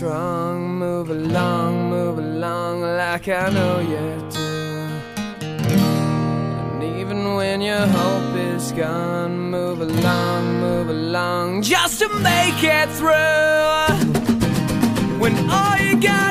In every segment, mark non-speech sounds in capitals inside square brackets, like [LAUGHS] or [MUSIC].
strong. Move along, move along like I know you do. And even when your hope is gone, move along, move along just to make it through. When all you got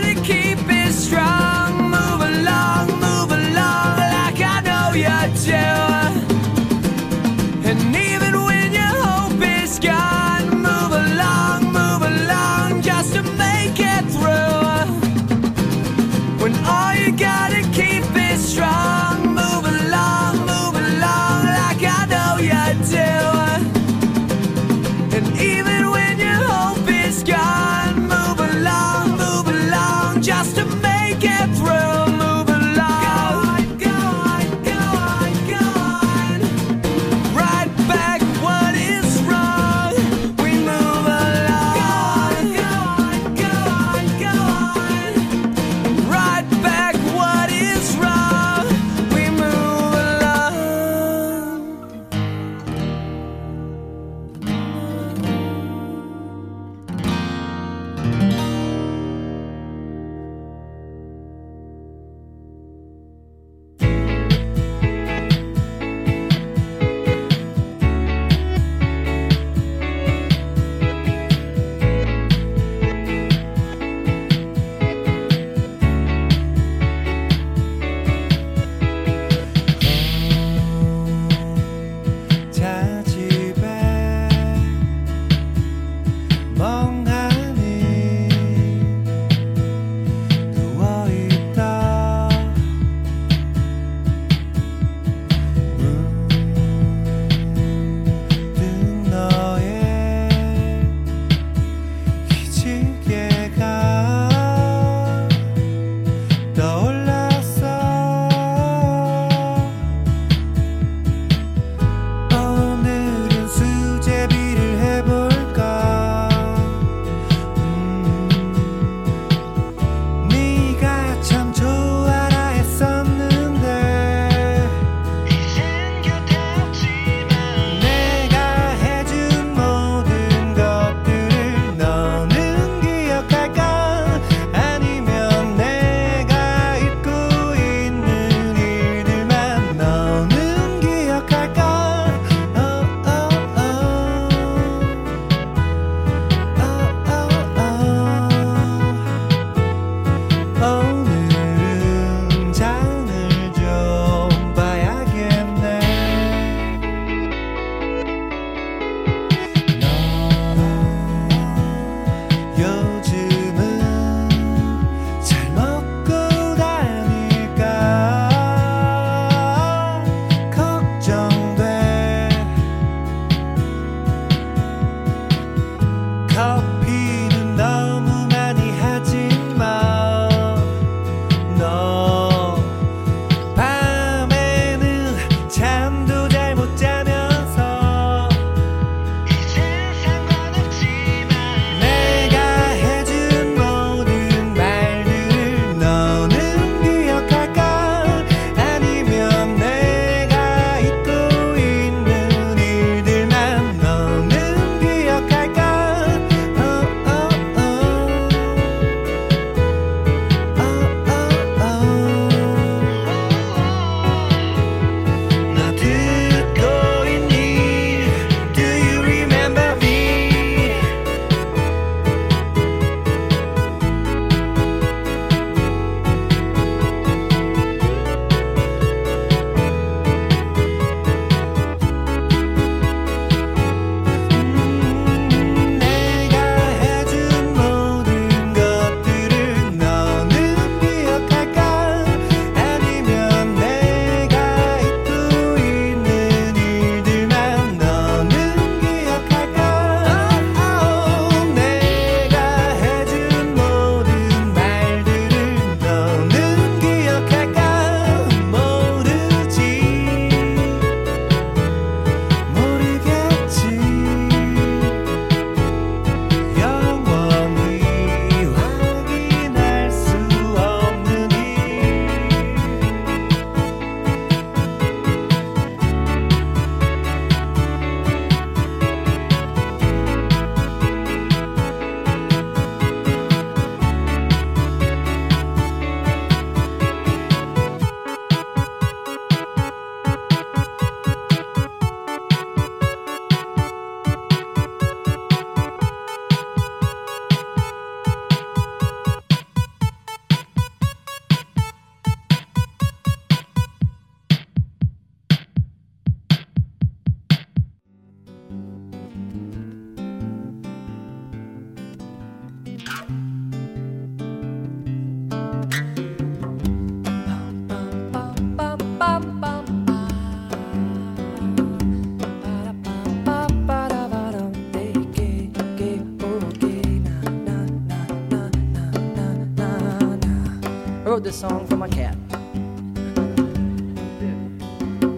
wrote this song for my cat.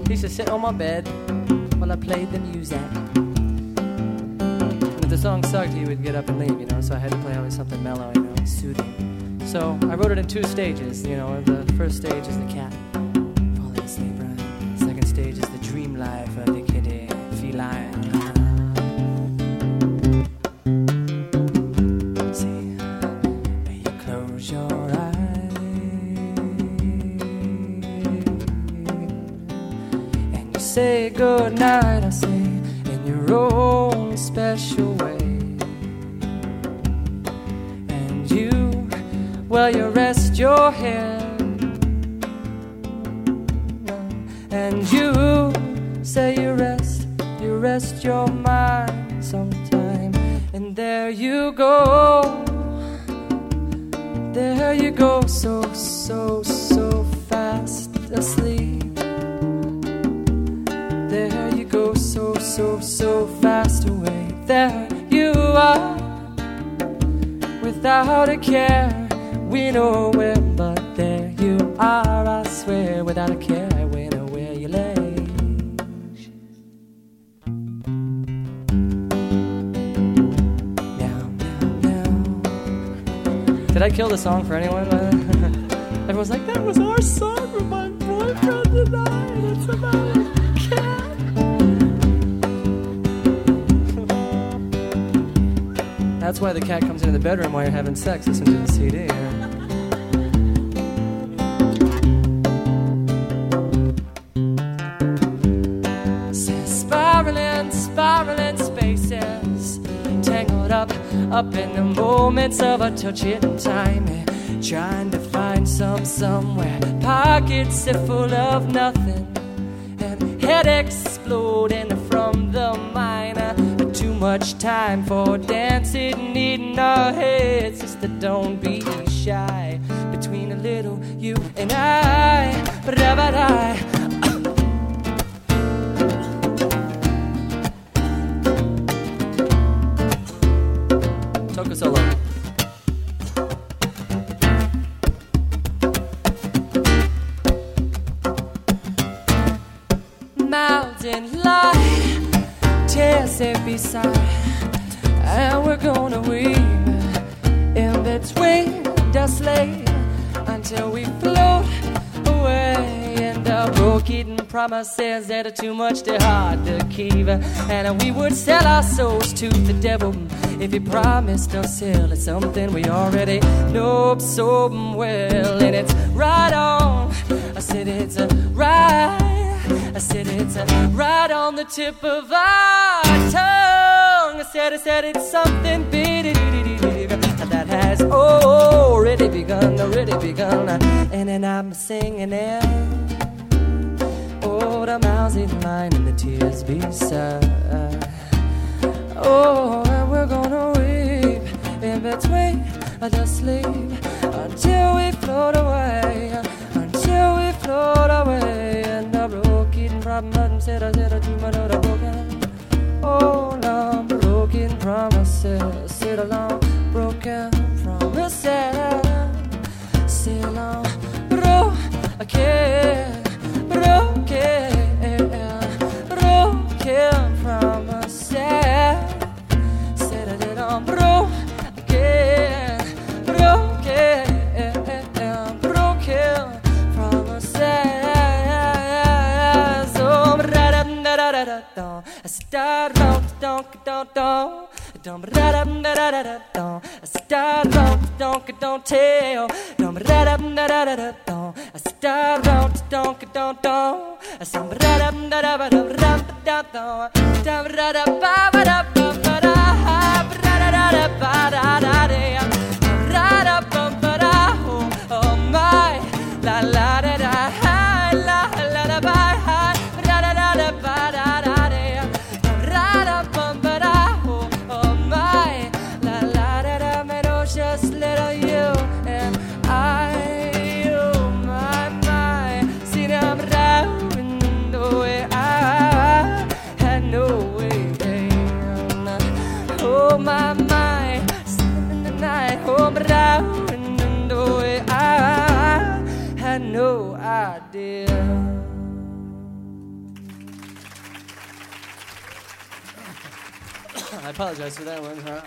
He used to sit on my bed while I played the music. And if the song sucked, he would get up and leave, you know, so I had to play always something mellow, you know, soothing. So I wrote it in two stages, you know, the first stage is the cat say good night. I say in your own special way, and you, well, you rest your head, and you say you rest, you rest your mind sometime, and there you go. There you go, so, so, so fast asleep. So, fast away. There you are, without a care. We know where, but there you are, I swear, without a care. We know where you lay. Did I kill the song for anyone? [LAUGHS] Everyone's like, that was our song for my boyfriend and I, it's about That's why the cat comes into the bedroom while you're having sex, listen to the CD. yeah. Spiraling, spiraling spaces, tangled up, up in the moments of a touching time, eh, trying to find some somewhere. Pockets full of nothing, and head exploding from the mind. Much time for dancing, needing our heads. Sister, don't be shy between a little you and I. But I. it beside, and we're gonna weave in between the sleigh until we float away. And the broken promises that are too much too hard to keep, and we would sell our souls to the devil if he promised us hell. It's something we already know so well, and it's right on. I said it's right. I said it's right on the tip of our tongue. I said I said it's something big that has already begun, already begun, and then I'm singing it. Oh, the mouse in line and the tears beside. Oh, and we're gonna weep in between the sleep until we float away, until we float away. And the broken promises, said I said I my the broken all our broken promises, sit alone, broken promises, sit along, broken. Donk, donk. Dum da da da da da da da. Start round, donk, donk, tail. Dum da da da da da da da. Start round, donk, donk, donk. Some da da da da da da da da da. Dum da da ba ba da ba ba da. Ba da da da ba da da da. Ra da ba ba da. Oh, oh my. La la da da. Hi, la la da ba. I. [COUGHS] I apologize for that one. Huh?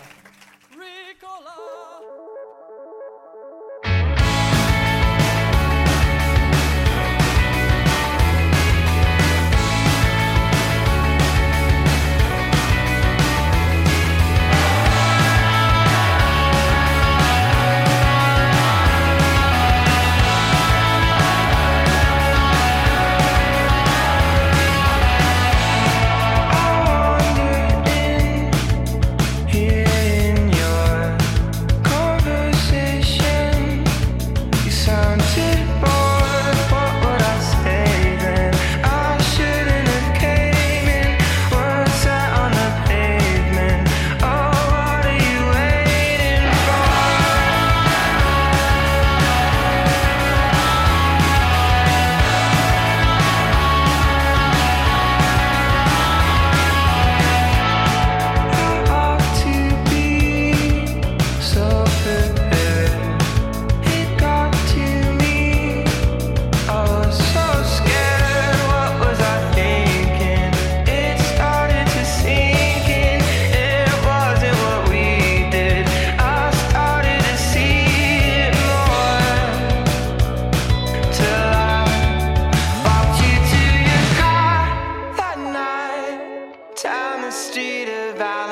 Take of all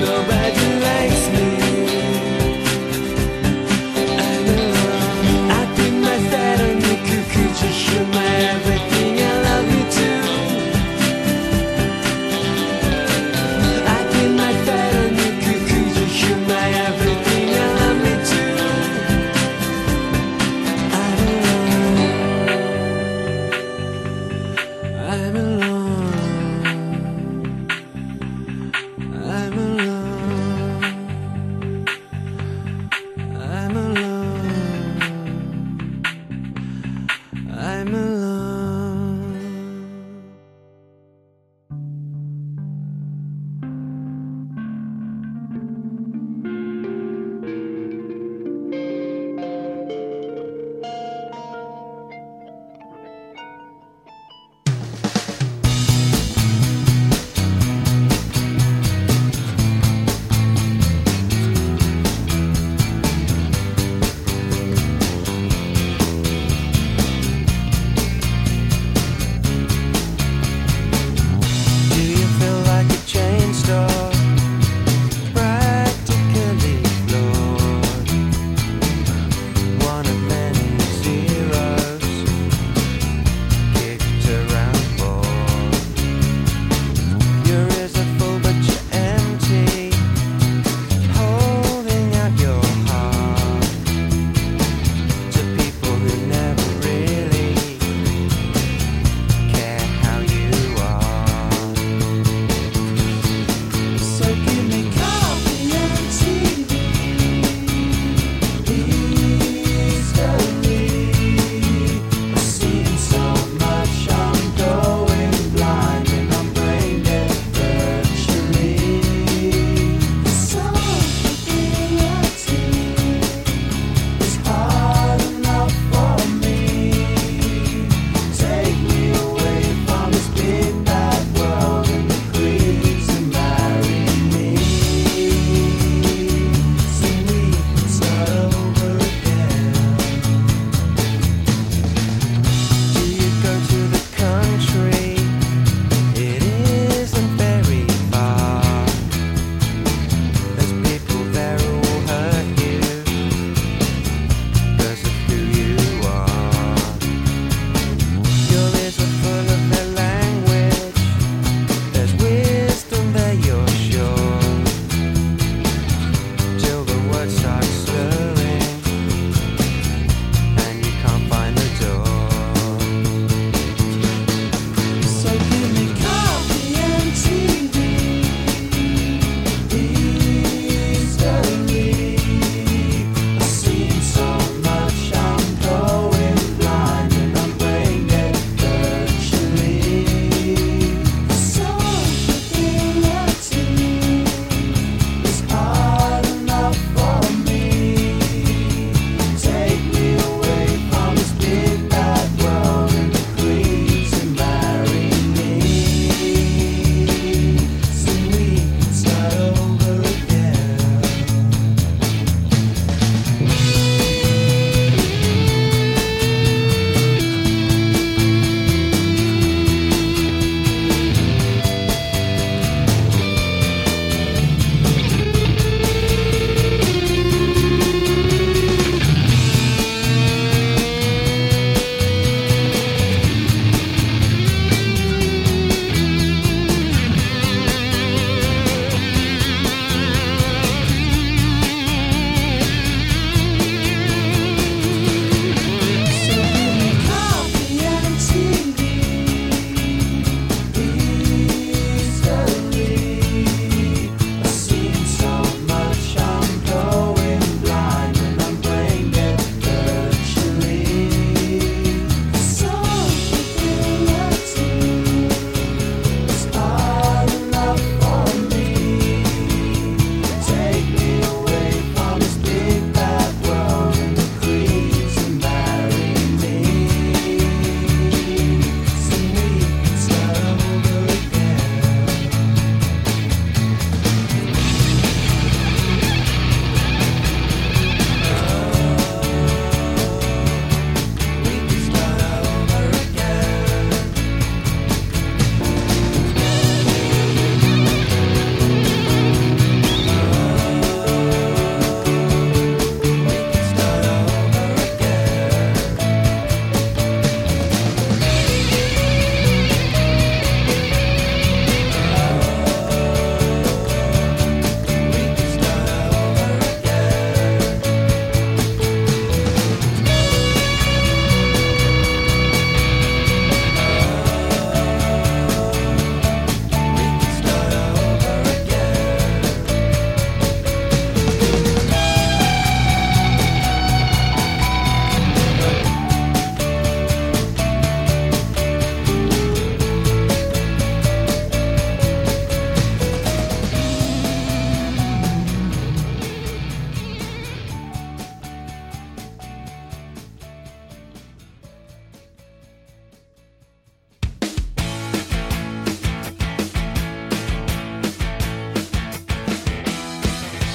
Likes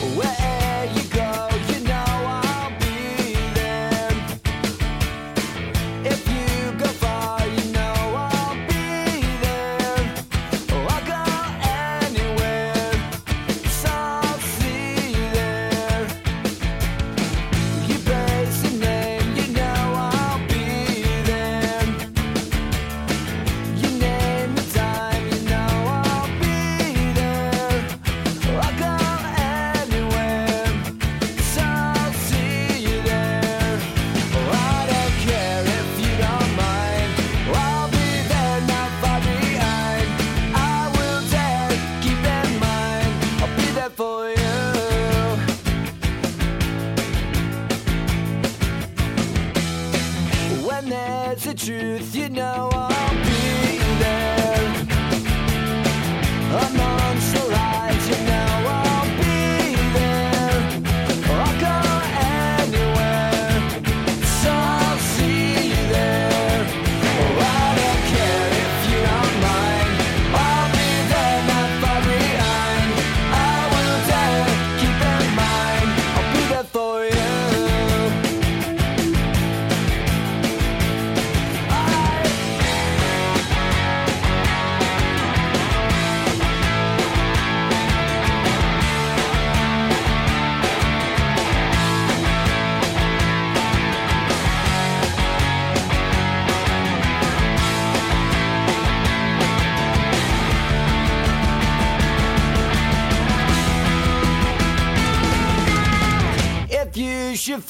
away.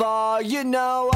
You know